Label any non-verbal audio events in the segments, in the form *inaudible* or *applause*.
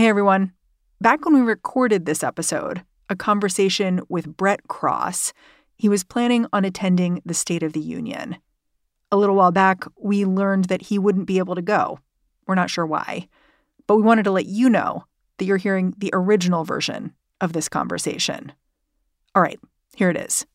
Hey, everyone. Back when we recorded this episode, a conversation with Brett Cross, he was planning on attending the State of the Union. A little while back, we learned that he wouldn't be able to go. We're not sure why, but we wanted to let you know that you're hearing the original version of this conversation. All right, here it is.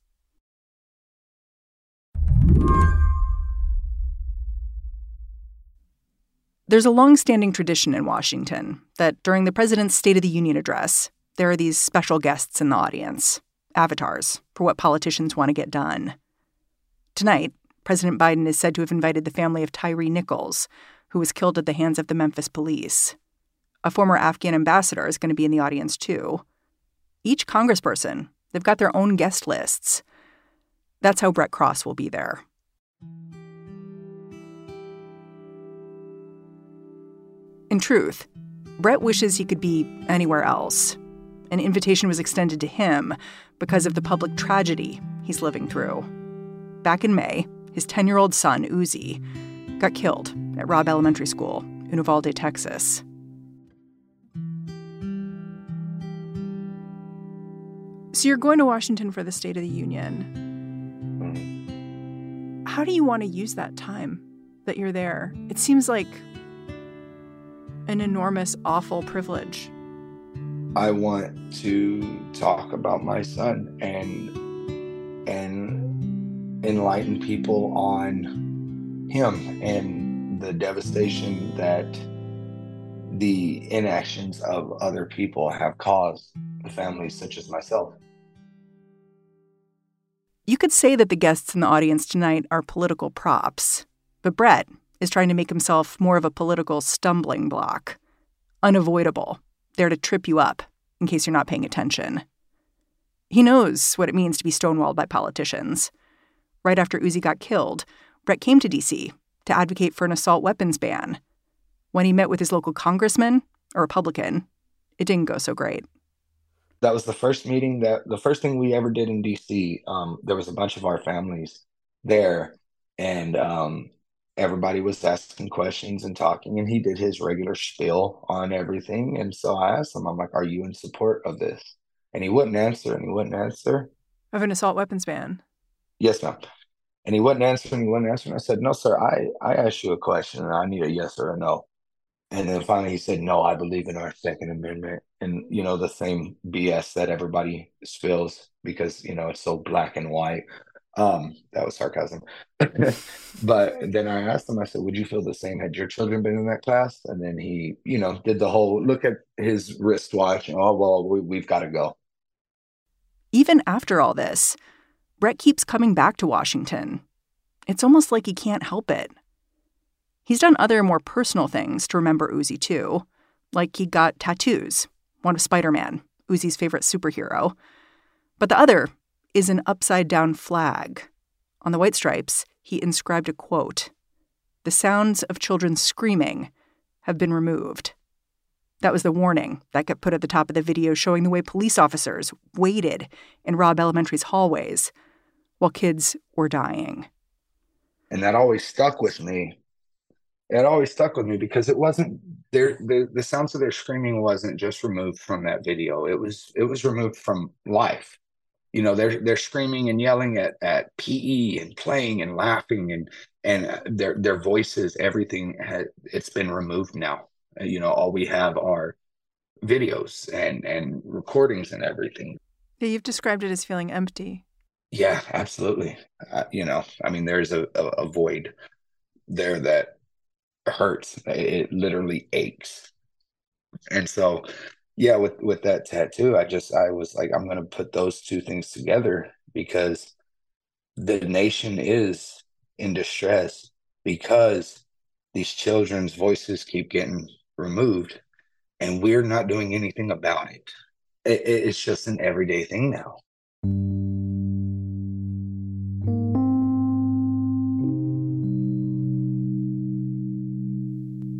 There's a long-standing tradition in Washington that during the president's State of the Union address, there are these special guests in the audience, avatars for what politicians want to get done. Tonight, President Biden is said to have invited the family of Tyree Nichols, who was killed at the hands of the Memphis police. A former Afghan ambassador is going to be in the audience too. Each congressperson, they've got their own guest lists. That's how Brett Cross will be there. In truth, Brett wishes he could be anywhere else. An invitation was extended to him because of the public tragedy he's living through. Back in May, his 10 year old son, Uzi, got killed at Robb Elementary School in Uvalde, Texas. So you're going to Washington for the State of the Union. How do you want to use that time that you're there? It seems like an enormous, awful privilege. I want to talk about my son and and enlighten people on him and the devastation that the inactions of other people have caused the families such as myself. You could say that the guests in the audience tonight are political props, but Brett is trying to make himself more of a political stumbling block. Unavoidable, there to trip you up in case you're not paying attention. He knows what it means to be stonewalled by politicians. Right after Uzi got killed, Brett came to D.C. to advocate for an assault weapons ban. When he met with his local congressman, a Republican, it didn't go so great. That was the first meeting that the first thing we ever did in DC. Um, there was a bunch of our families there, and um, everybody was asking questions and talking and he did his regular spiel on everything. And so i asked him i'm like are you in support of this? And he wouldn't answer and he wouldn't answer. Of an assault weapons ban? Yes ma'am. And he wouldn't answer and he wouldn't answer. And i said no sir i i asked you a question and i need a yes or a no. And then finally he said no i believe in our second amendment and you know the same bs that everybody spills because you know it's so black and white um, that was sarcasm. *laughs* but then I asked him, I said, Would you feel the same had your children been in that class? And then he, you know, did the whole look at his wristwatch. Oh, well, we, we've got to go. Even after all this, Brett keeps coming back to Washington. It's almost like he can't help it. He's done other more personal things to remember Uzi, too, like he got tattoos, one of Spider Man, Uzi's favorite superhero. But the other is an upside down flag. On the white stripes, he inscribed a quote The sounds of children screaming have been removed. That was the warning that got put at the top of the video showing the way police officers waited in Robb Elementary's hallways while kids were dying. And that always stuck with me. It always stuck with me because it wasn't their the, the sounds of their screaming wasn't just removed from that video. It was it was removed from life you know they're they're screaming and yelling at at PE and playing and laughing and and their their voices everything has it's been removed now. You know all we have are videos and and recordings and everything. Yeah you've described it as feeling empty. Yeah absolutely. Uh, you know i mean there's a, a, a void there that hurts. It literally aches. And so yeah with with that tattoo i just i was like i'm gonna put those two things together because the nation is in distress because these children's voices keep getting removed and we're not doing anything about it, it it's just an everyday thing now.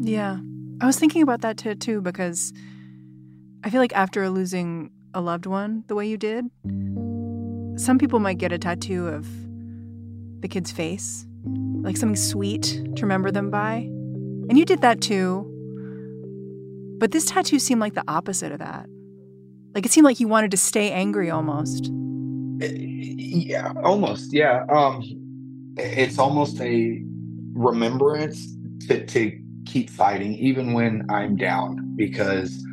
Yeah. I was thinking about that too because I feel like after losing a loved one the way you did, some people might get a tattoo of the kid's face, like something sweet to remember them by. And you did that too. But this tattoo seemed like the opposite of that. Like it seemed like you wanted to stay angry almost. Yeah, almost. Yeah. Um it's almost a remembrance to, to keep fighting even when I'm down because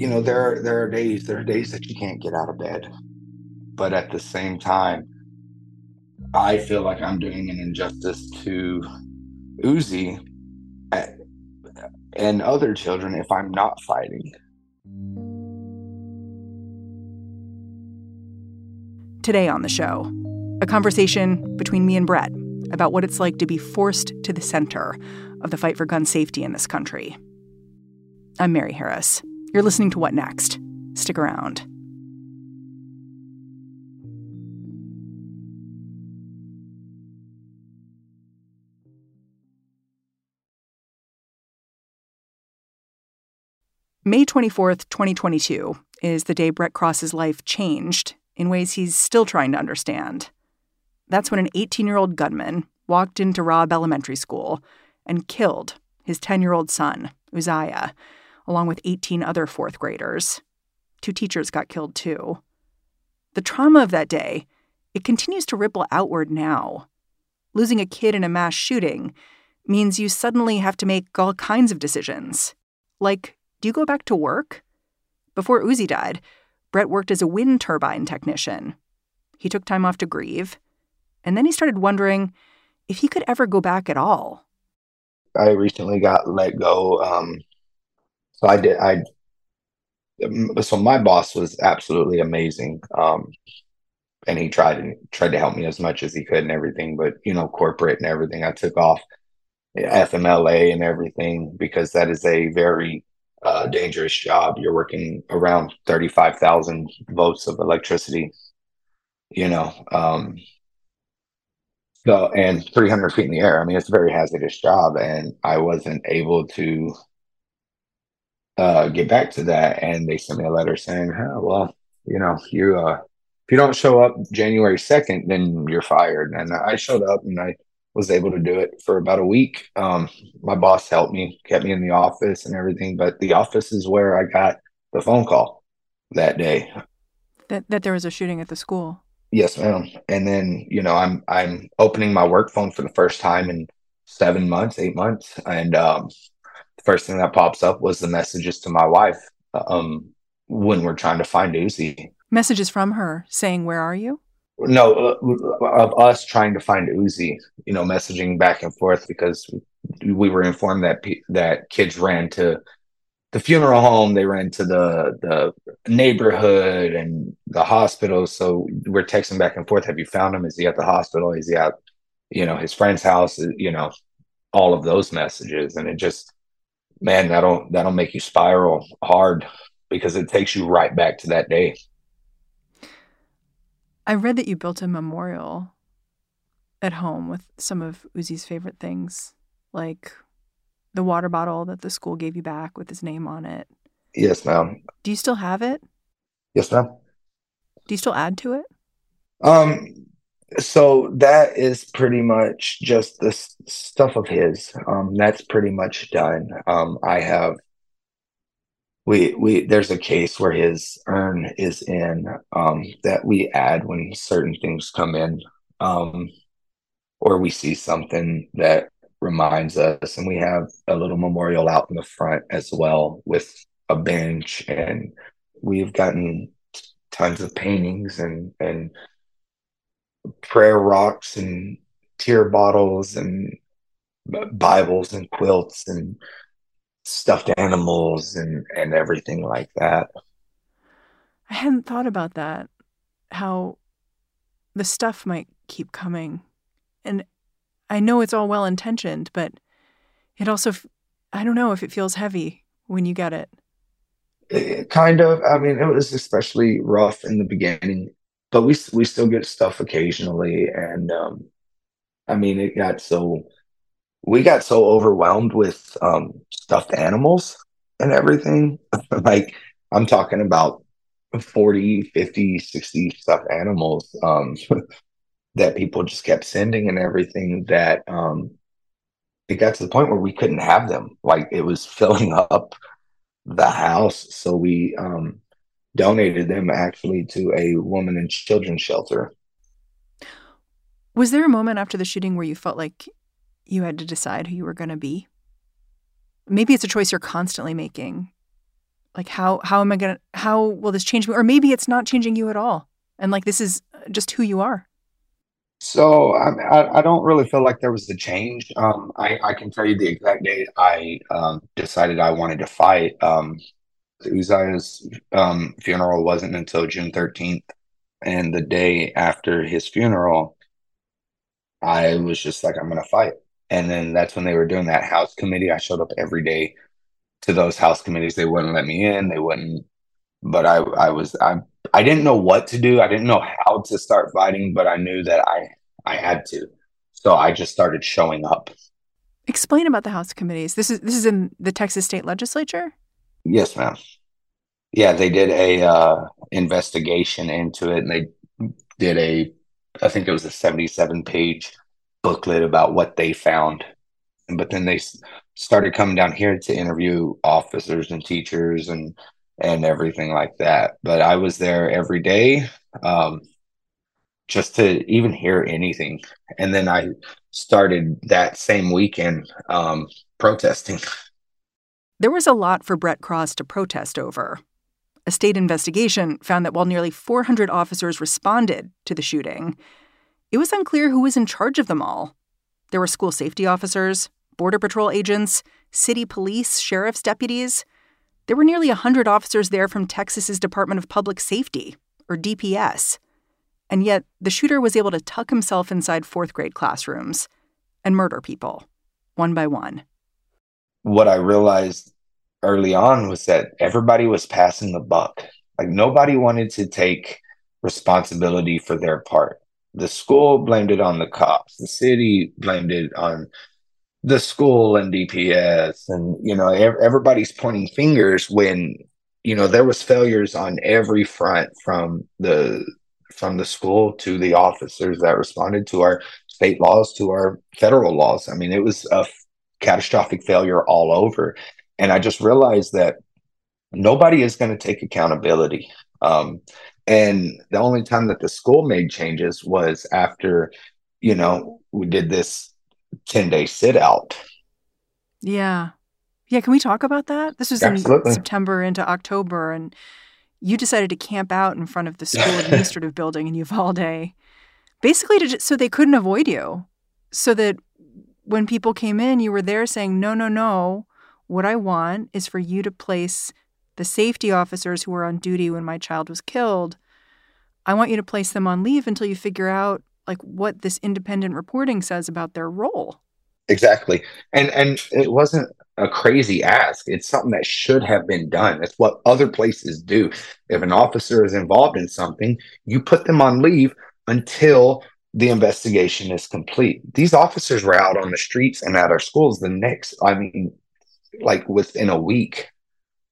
you know there are there are days there are days that you can't get out of bed but at the same time I feel like I'm doing an injustice to Uzi and other children if I'm not fighting. Today on the show, a conversation between me and Brett about what it's like to be forced to the center of the fight for gun safety in this country. I'm Mary Harris. You're listening to What Next? Stick around. May 24th, 2022 is the day Brett Cross's life changed in ways he's still trying to understand. That's when an 18 year old gunman walked into Robb Elementary School and killed his 10 year old son, Uziyah, along with 18 other fourth graders. Two teachers got killed too. The trauma of that day, it continues to ripple outward now. Losing a kid in a mass shooting means you suddenly have to make all kinds of decisions, like do you go back to work? Before Uzi died, Brett worked as a wind turbine technician. He took time off to grieve, and then he started wondering if he could ever go back at all. I recently got let go. Um, so I did. I so my boss was absolutely amazing, um, and he tried and tried to help me as much as he could and everything. But you know, corporate and everything, I took off FMLA and everything because that is a very uh, dangerous job. You're working around 35,000 volts of electricity, you know, um, so, and 300 feet in the air. I mean, it's a very hazardous job. And I wasn't able to uh, get back to that. And they sent me a letter saying, oh, well, you know, you, uh, if you don't show up January 2nd, then you're fired. And I showed up and I, was able to do it for about a week. Um, my boss helped me, kept me in the office and everything, but the office is where I got the phone call that day. That that there was a shooting at the school. Yes, ma'am. And then, you know, I'm I'm opening my work phone for the first time in seven months, eight months. And um, the first thing that pops up was the messages to my wife um, when we're trying to find Uzi. Messages from her saying, Where are you? no uh, of us trying to find Uzi, you know, messaging back and forth because we were informed that that kids ran to the funeral home, they ran to the the neighborhood and the hospital. So we're texting back and forth. Have you found him? Is he at the hospital? Is he at, you know, his friend's house? You know, all of those messages, and it just, man, that'll that'll make you spiral hard because it takes you right back to that day. I read that you built a memorial at home with some of Uzi's favorite things, like the water bottle that the school gave you back with his name on it. Yes, ma'am. Do you still have it? Yes, ma'am. Do you still add to it? Um, so that is pretty much just the stuff of his. Um, that's pretty much done. Um, I have we we there's a case where his urn is in um, that we add when certain things come in um, or we see something that reminds us and we have a little memorial out in the front as well with a bench and we've gotten tons of paintings and and prayer rocks and tear bottles and bibles and quilts and stuffed animals and and everything like that. I hadn't thought about that. How the stuff might keep coming. And I know it's all well intentioned, but it also I don't know if it feels heavy when you get it. it. Kind of. I mean, it was especially rough in the beginning, but we we still get stuff occasionally and um I mean, it got so we got so overwhelmed with um, stuffed animals and everything. *laughs* like I'm talking about 40, 50, 60 stuffed animals um, *laughs* that people just kept sending and everything that um, it got to the point where we couldn't have them. Like it was *laughs* filling up the house. So we um, donated them actually to a woman and children's shelter. Was there a moment after the shooting where you felt like you had to decide who you were going to be? Maybe it's a choice you're constantly making. Like how how am I going to how will this change me or maybe it's not changing you at all. And like this is just who you are. So I, I don't really feel like there was a change. Um, I, I can tell you the exact date I um, decided I wanted to fight. Um, Uziyah's um, funeral wasn't until June 13th. And the day after his funeral, I was just like, I'm going to fight. And then that's when they were doing that house committee. I showed up every day to those house committees. They wouldn't let me in. They wouldn't, but I, I was, I I didn't know what to do. I didn't know how to start fighting, but I knew that I I had to. So I just started showing up. Explain about the House committees. This is this is in the Texas State Legislature. Yes, ma'am. Yeah, they did a uh, investigation into it, and they did a, I think it was a seventy-seven page booklet about what they found. But then they started coming down here to interview officers and teachers and and everything like that. But I was there every day um, just to even hear anything. And then I started that same weekend um, protesting. There was a lot for Brett Cross to protest over. A state investigation found that while nearly 400 officers responded to the shooting, it was unclear who was in charge of them all. There were school safety officers, Border Patrol agents, city police, sheriff's deputies. There were nearly 100 officers there from Texas's Department of Public Safety, or DPS. And yet, the shooter was able to tuck himself inside fourth grade classrooms and murder people, one by one. What I realized early on was that everybody was passing the buck. Like, nobody wanted to take responsibility for their part. The school blamed it on the cops, the city blamed it on the school and DPS and you know everybody's pointing fingers when you know there was failures on every front from the from the school to the officers that responded to our state laws to our federal laws i mean it was a catastrophic failure all over and i just realized that nobody is going to take accountability um, and the only time that the school made changes was after you know we did this 10 day sit out. Yeah. Yeah. Can we talk about that? This was Absolutely. in September into October, and you decided to camp out in front of the school *laughs* administrative building in Uvalde, basically to, so they couldn't avoid you. So that when people came in, you were there saying, no, no, no. What I want is for you to place the safety officers who were on duty when my child was killed. I want you to place them on leave until you figure out like what this independent reporting says about their role. Exactly. And and it wasn't a crazy ask. It's something that should have been done. It's what other places do. If an officer is involved in something, you put them on leave until the investigation is complete. These officers were out on the streets and at our schools the next, I mean, like within a week.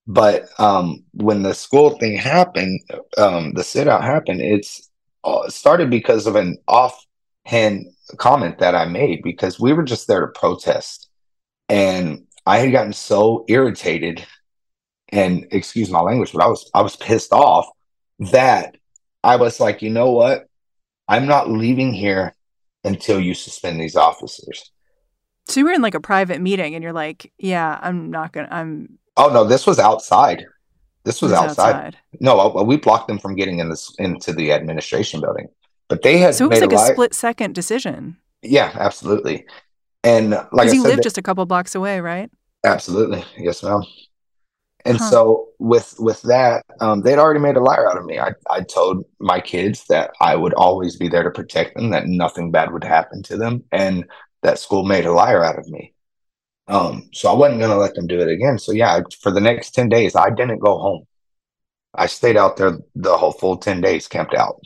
But um, when the school thing happened, um, the sit out happened, it's uh, started because of an offhand comment that I made because we were just there to protest. And I had gotten so irritated and excuse my language, but I was I was pissed off that I was like, you know what? I'm not leaving here until you suspend these officers. So you were in like a private meeting and you're like, yeah, I'm not gonna I'm Oh no, this was outside. This was, was outside. outside. No, uh, we blocked them from getting in this into the administration building. But they had so it was like a, a split second decision. Yeah, absolutely. And like because you live just a couple blocks away, right? Absolutely, yes, ma'am. And huh. so with with that, um, they'd already made a liar out of me. I I told my kids that I would always be there to protect them, that nothing bad would happen to them, and that school made a liar out of me. Um, so I wasn't going to let them do it again. So yeah, for the next 10 days, I didn't go home. I stayed out there the whole full 10 days, camped out.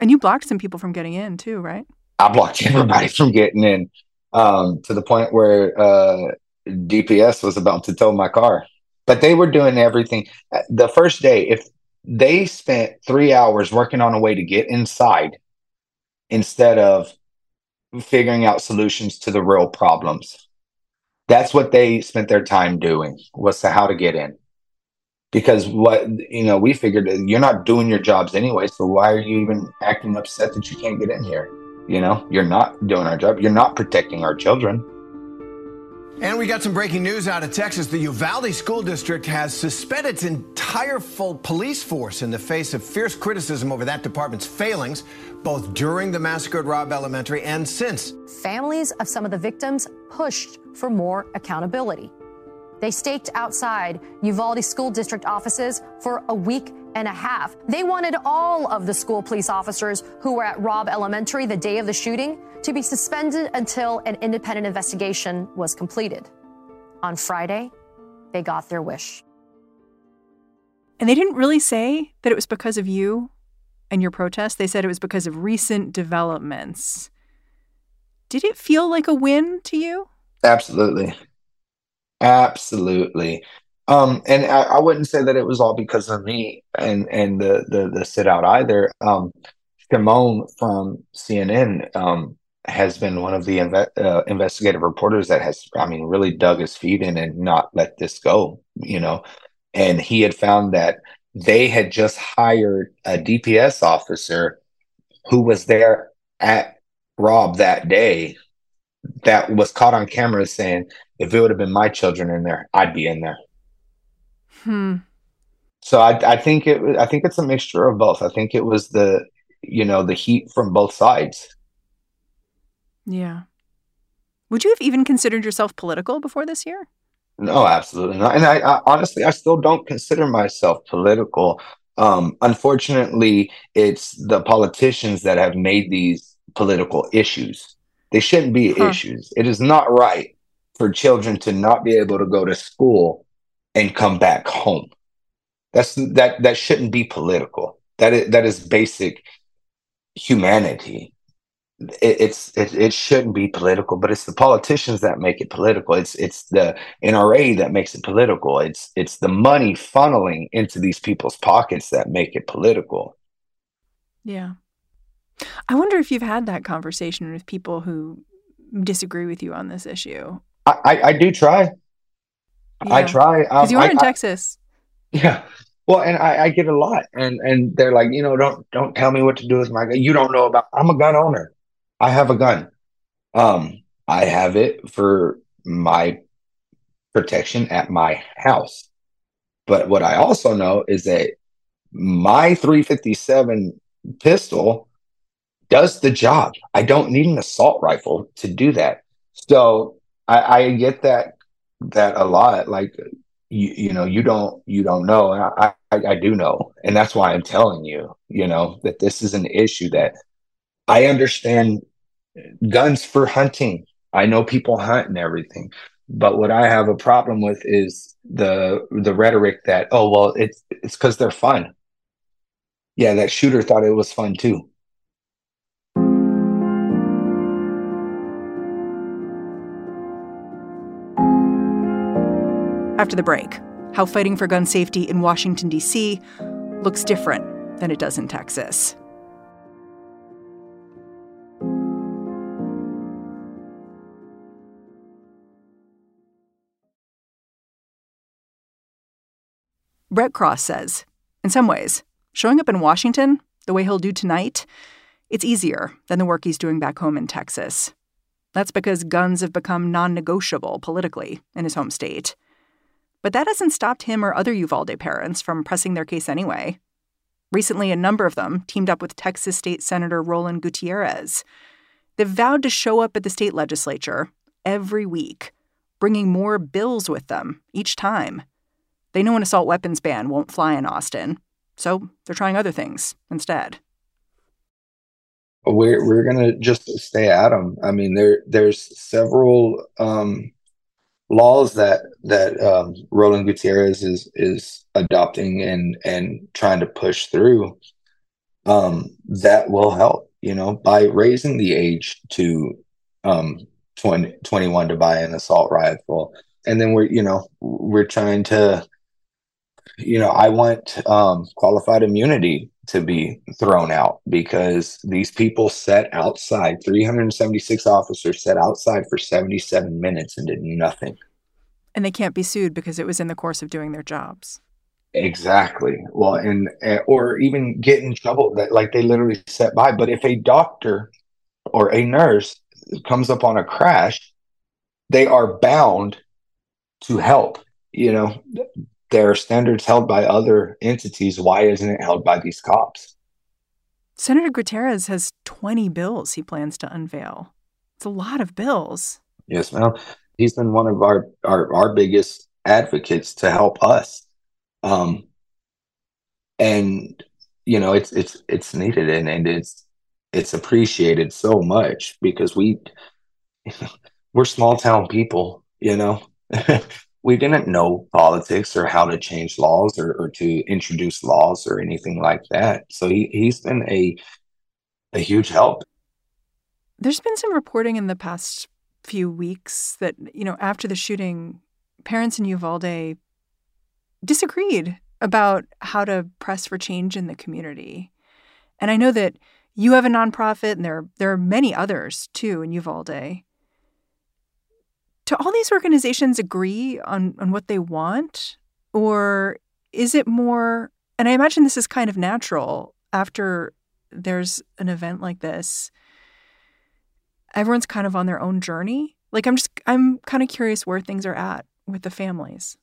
And you blocked some people from getting in too, right? I blocked *laughs* everybody from getting in um, to the point where uh, DPS was about to tow my car. But they were doing everything. Uh, the first day, if they spent three hours working on a way to get inside instead of figuring out solutions to the real problems. That's what they spent their time doing was to how to get in. Because what you know, we figured you're not doing your jobs anyway, so why are you even acting upset that you can't get in here? You know, you're not doing our job. You're not protecting our children. And we got some breaking news out of Texas. The Uvalde School District has suspended its entire full police force in the face of fierce criticism over that department's failings, both during the massacre at Robb Elementary and since. Families of some of the victims pushed for more accountability. They staked outside Uvalde School District offices for a week and a half. They wanted all of the school police officers who were at Robb Elementary the day of the shooting to be suspended until an independent investigation was completed. On Friday, they got their wish. And they didn't really say that it was because of you and your protest. They said it was because of recent developments. Did it feel like a win to you? Absolutely. Absolutely. Um, and I, I, wouldn't say that it was all because of me and and the the, the sit out either. Um, Shimon from CNN um, has been one of the inve- uh, investigative reporters that has, I mean, really dug his feet in and not let this go. You know, and he had found that they had just hired a DPS officer who was there at Robb that day that was caught on camera saying, if it would have been my children in there, I'd be in there. Hmm. So I, I think it. I think it's a mixture of both. I think it was the, you know, the heat from both sides. Yeah. Would you have even considered yourself political before this year? No, absolutely not. And I, I honestly, I still don't consider myself political. Um, unfortunately, it's the politicians that have made these political issues. They shouldn't be huh. issues. It is not right for children to not be able to go to school and come back home. That's that that shouldn't be political. That is, that is basic humanity. It, it's it, it shouldn't be political, but it's the politicians that make it political. It's it's the NRA that makes it political. It's it's the money funneling into these people's pockets that make it political. Yeah. I wonder if you've had that conversation with people who disagree with you on this issue. I, I, I do try. Yeah. I try because um, you are in I, Texas. Yeah. Well, and I, I, get a lot, and and they're like, you know, don't don't tell me what to do with my gun. You don't know about. I'm a gun owner. I have a gun. Um, I have it for my protection at my house. But what I also know is that my 357 pistol does the job. I don't need an assault rifle to do that. So I, I get that that a lot. Like you, you know, you don't you don't know. I, I I do know, and that's why I'm telling you. You know that this is an issue that I understand. Guns for hunting. I know people hunt and everything, but what I have a problem with is the the rhetoric that oh well it's it's because they're fun. Yeah, that shooter thought it was fun too. After the break, how fighting for gun safety in Washington, D.C. looks different than it does in Texas. Brett Cross says, in some ways, showing up in Washington the way he'll do tonight, it's easier than the work he's doing back home in Texas. That's because guns have become non negotiable politically in his home state. But that hasn't stopped him or other Uvalde parents from pressing their case anyway. Recently, a number of them teamed up with Texas State Senator Roland Gutierrez. They've vowed to show up at the state legislature every week, bringing more bills with them each time. They know an assault weapons ban won't fly in Austin, so they're trying other things instead. We're we're gonna just stay at them. I mean, there there's several um, laws that that um, Roland Gutierrez is is adopting and and trying to push through um, that will help. You know, by raising the age to um, 20, 21 to buy an assault rifle, and then we're you know we're trying to you know I want um, qualified immunity to be thrown out because these people sat outside. 376 officers sat outside for 77 minutes and did nothing. And they can't be sued because it was in the course of doing their jobs. Exactly. Well and eh, or even get in trouble that like they literally sat by. But if a doctor or a nurse comes up on a crash they are bound to help you know there are standards held by other entities. Why isn't it held by these cops? Senator Gutierrez has 20 bills he plans to unveil. It's a lot of bills. Yes, ma'am. He's been one of our, our, our biggest advocates to help us. Um, and you know, it's it's it's needed and, and it's it's appreciated so much because we *laughs* we're small town people, you know. *laughs* we didn't know politics or how to change laws or, or to introduce laws or anything like that. So he, he's been a a huge help. There's been some reporting in the past few weeks that, you know, after the shooting, parents in Uvalde disagreed about how to press for change in the community. And I know that you have a nonprofit and there there are many others too in Uvalde do all these organizations agree on, on what they want? Or is it more, and I imagine this is kind of natural after there's an event like this, everyone's kind of on their own journey. Like I'm just, I'm kind of curious where things are at with the families.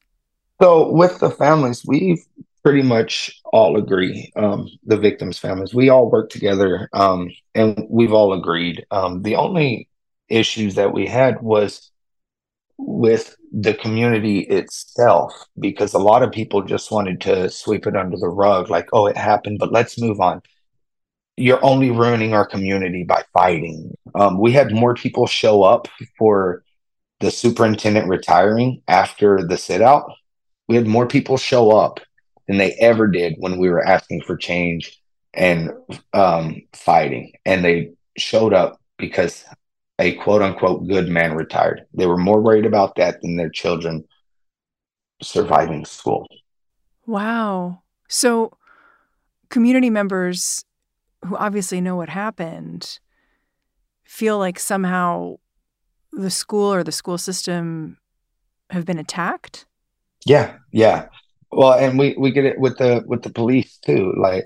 So with the families, we pretty much all agree. Um, the victims' families, we all work together, um, and we've all agreed. Um, the only issues that we had was with the community itself because a lot of people just wanted to sweep it under the rug like oh it happened but let's move on. You're only ruining our community by fighting. Um, we had more people show up for the superintendent retiring after the sit out we had more people show up than they ever did when we were asking for change and um, fighting. And they showed up because a quote unquote good man retired. They were more worried about that than their children surviving school. Wow. So, community members who obviously know what happened feel like somehow the school or the school system have been attacked? Yeah, yeah. Well, and we we get it with the with the police too. Like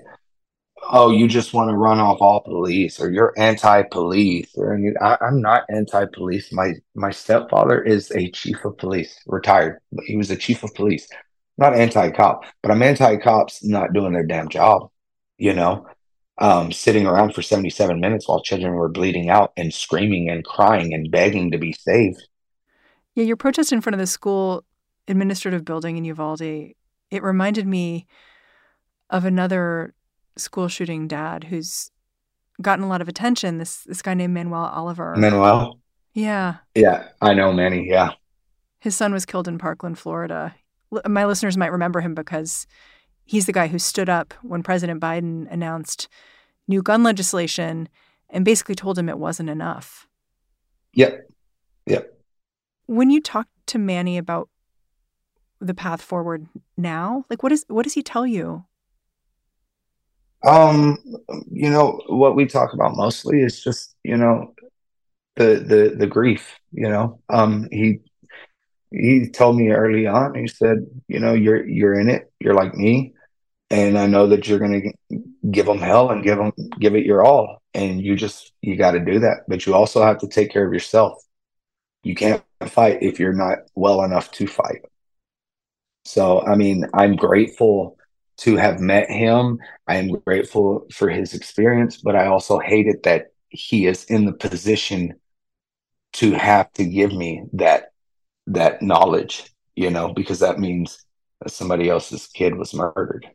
oh, you just want to run off all police or you're anti-police or I, I'm not anti-police. My my stepfather is a chief of police, retired. He was a chief of police, not anti-cop, but I'm anti-cops not doing their damn job. You know, um, sitting around for 77 minutes while children were bleeding out and screaming and crying and begging to be saved. Yeah, your protest in front of the school administrative building in Uvalde, it reminded me of another school shooting dad who's gotten a lot of attention. This this guy named Manuel Oliver. Manuel. Yeah. Yeah, I know Manny. Yeah. His son was killed in Parkland, Florida. My listeners might remember him because he's the guy who stood up when President Biden announced new gun legislation and basically told him it wasn't enough. Yep. Yep. When you talk to Manny about the path forward now, like what is what does he tell you? Um, you know, what we talk about mostly is just, you know, the the the grief, you know. Um he he told me early on, he said, you know, you're you're in it, you're like me, and I know that you're gonna give them hell and give them give it your all, and you just you got to do that, but you also have to take care of yourself. You can't fight if you're not well enough to fight. So, I mean, I'm grateful to have met him. I am grateful for his experience, but I also hate it that he is in the position to have to give me that that knowledge, you know, because that means that somebody else's kid was murdered.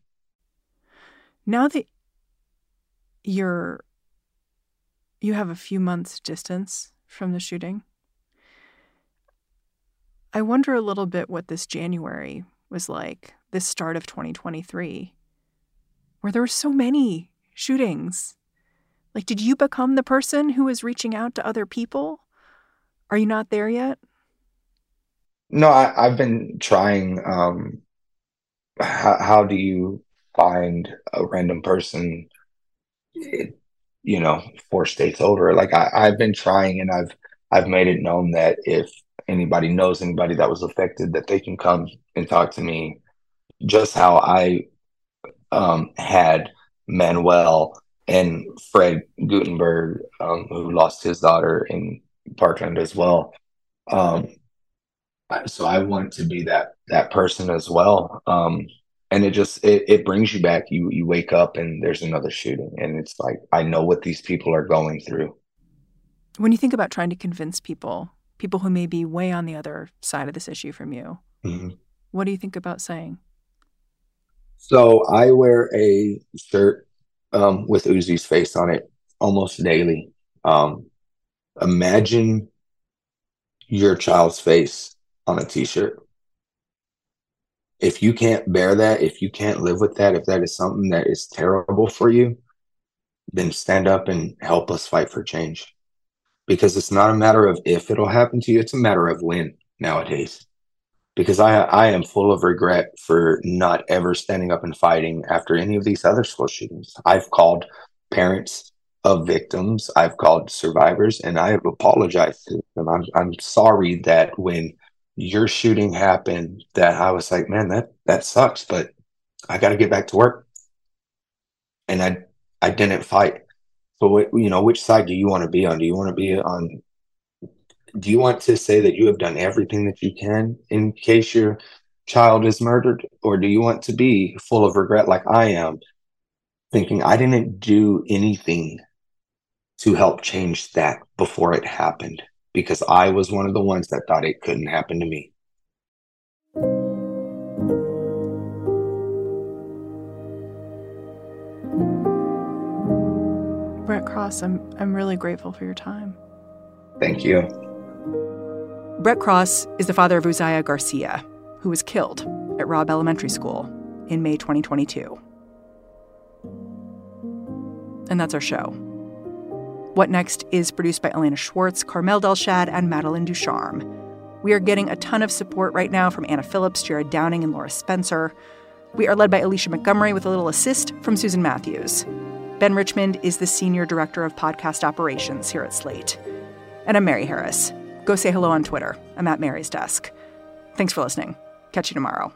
Now that you're you have a few months distance from the shooting, I wonder a little bit what this January was like this start of 2023 where there were so many shootings. Like, did you become the person who was reaching out to other people? Are you not there yet? No, I, have been trying. Um, how, how do you find a random person, you know, four states over. Like I, I've been trying and I've I've made it known that if anybody knows anybody that was affected, that they can come and talk to me. Just how I um, had Manuel and Fred Guttenberg, um, who lost his daughter in Parkland as well. Um, so I want to be that that person as well. Um, and it just it, it brings you back. You you wake up and there's another shooting, and it's like I know what these people are going through. When you think about trying to convince people, people who may be way on the other side of this issue from you, mm-hmm. what do you think about saying? So I wear a shirt um, with Uzi's face on it almost daily. Um, imagine your child's face on a t-shirt. If you can't bear that, if you can't live with that, if that is something that is terrible for you, then stand up and help us fight for change. Because it's not a matter of if it'll happen to you, it's a matter of when nowadays. Because I I am full of regret for not ever standing up and fighting after any of these other school shootings. I've called parents of victims, I've called survivors, and I have apologized to them. I'm I'm sorry that when your shooting happened that I was like, man, that that sucks, but I got to get back to work. And I I didn't fight. So you know, which side do you want to be on? Do you want to be on do you want to say that you have done everything that you can in case your child is murdered or do you want to be full of regret like I am thinking I didn't do anything to help change that before it happened? because I was one of the ones that thought it couldn't happen to me. Brett Cross, I'm I'm really grateful for your time. Thank you. Brett Cross is the father of Uziyah Garcia, who was killed at Robb Elementary School in May 2022. And that's our show. What Next is produced by Elena Schwartz, Carmel Delshad, and Madeline Ducharme. We are getting a ton of support right now from Anna Phillips, Jared Downing, and Laura Spencer. We are led by Alicia Montgomery with a little assist from Susan Matthews. Ben Richmond is the Senior Director of Podcast Operations here at Slate. And I'm Mary Harris. Go say hello on Twitter. I'm at Mary's desk. Thanks for listening. Catch you tomorrow.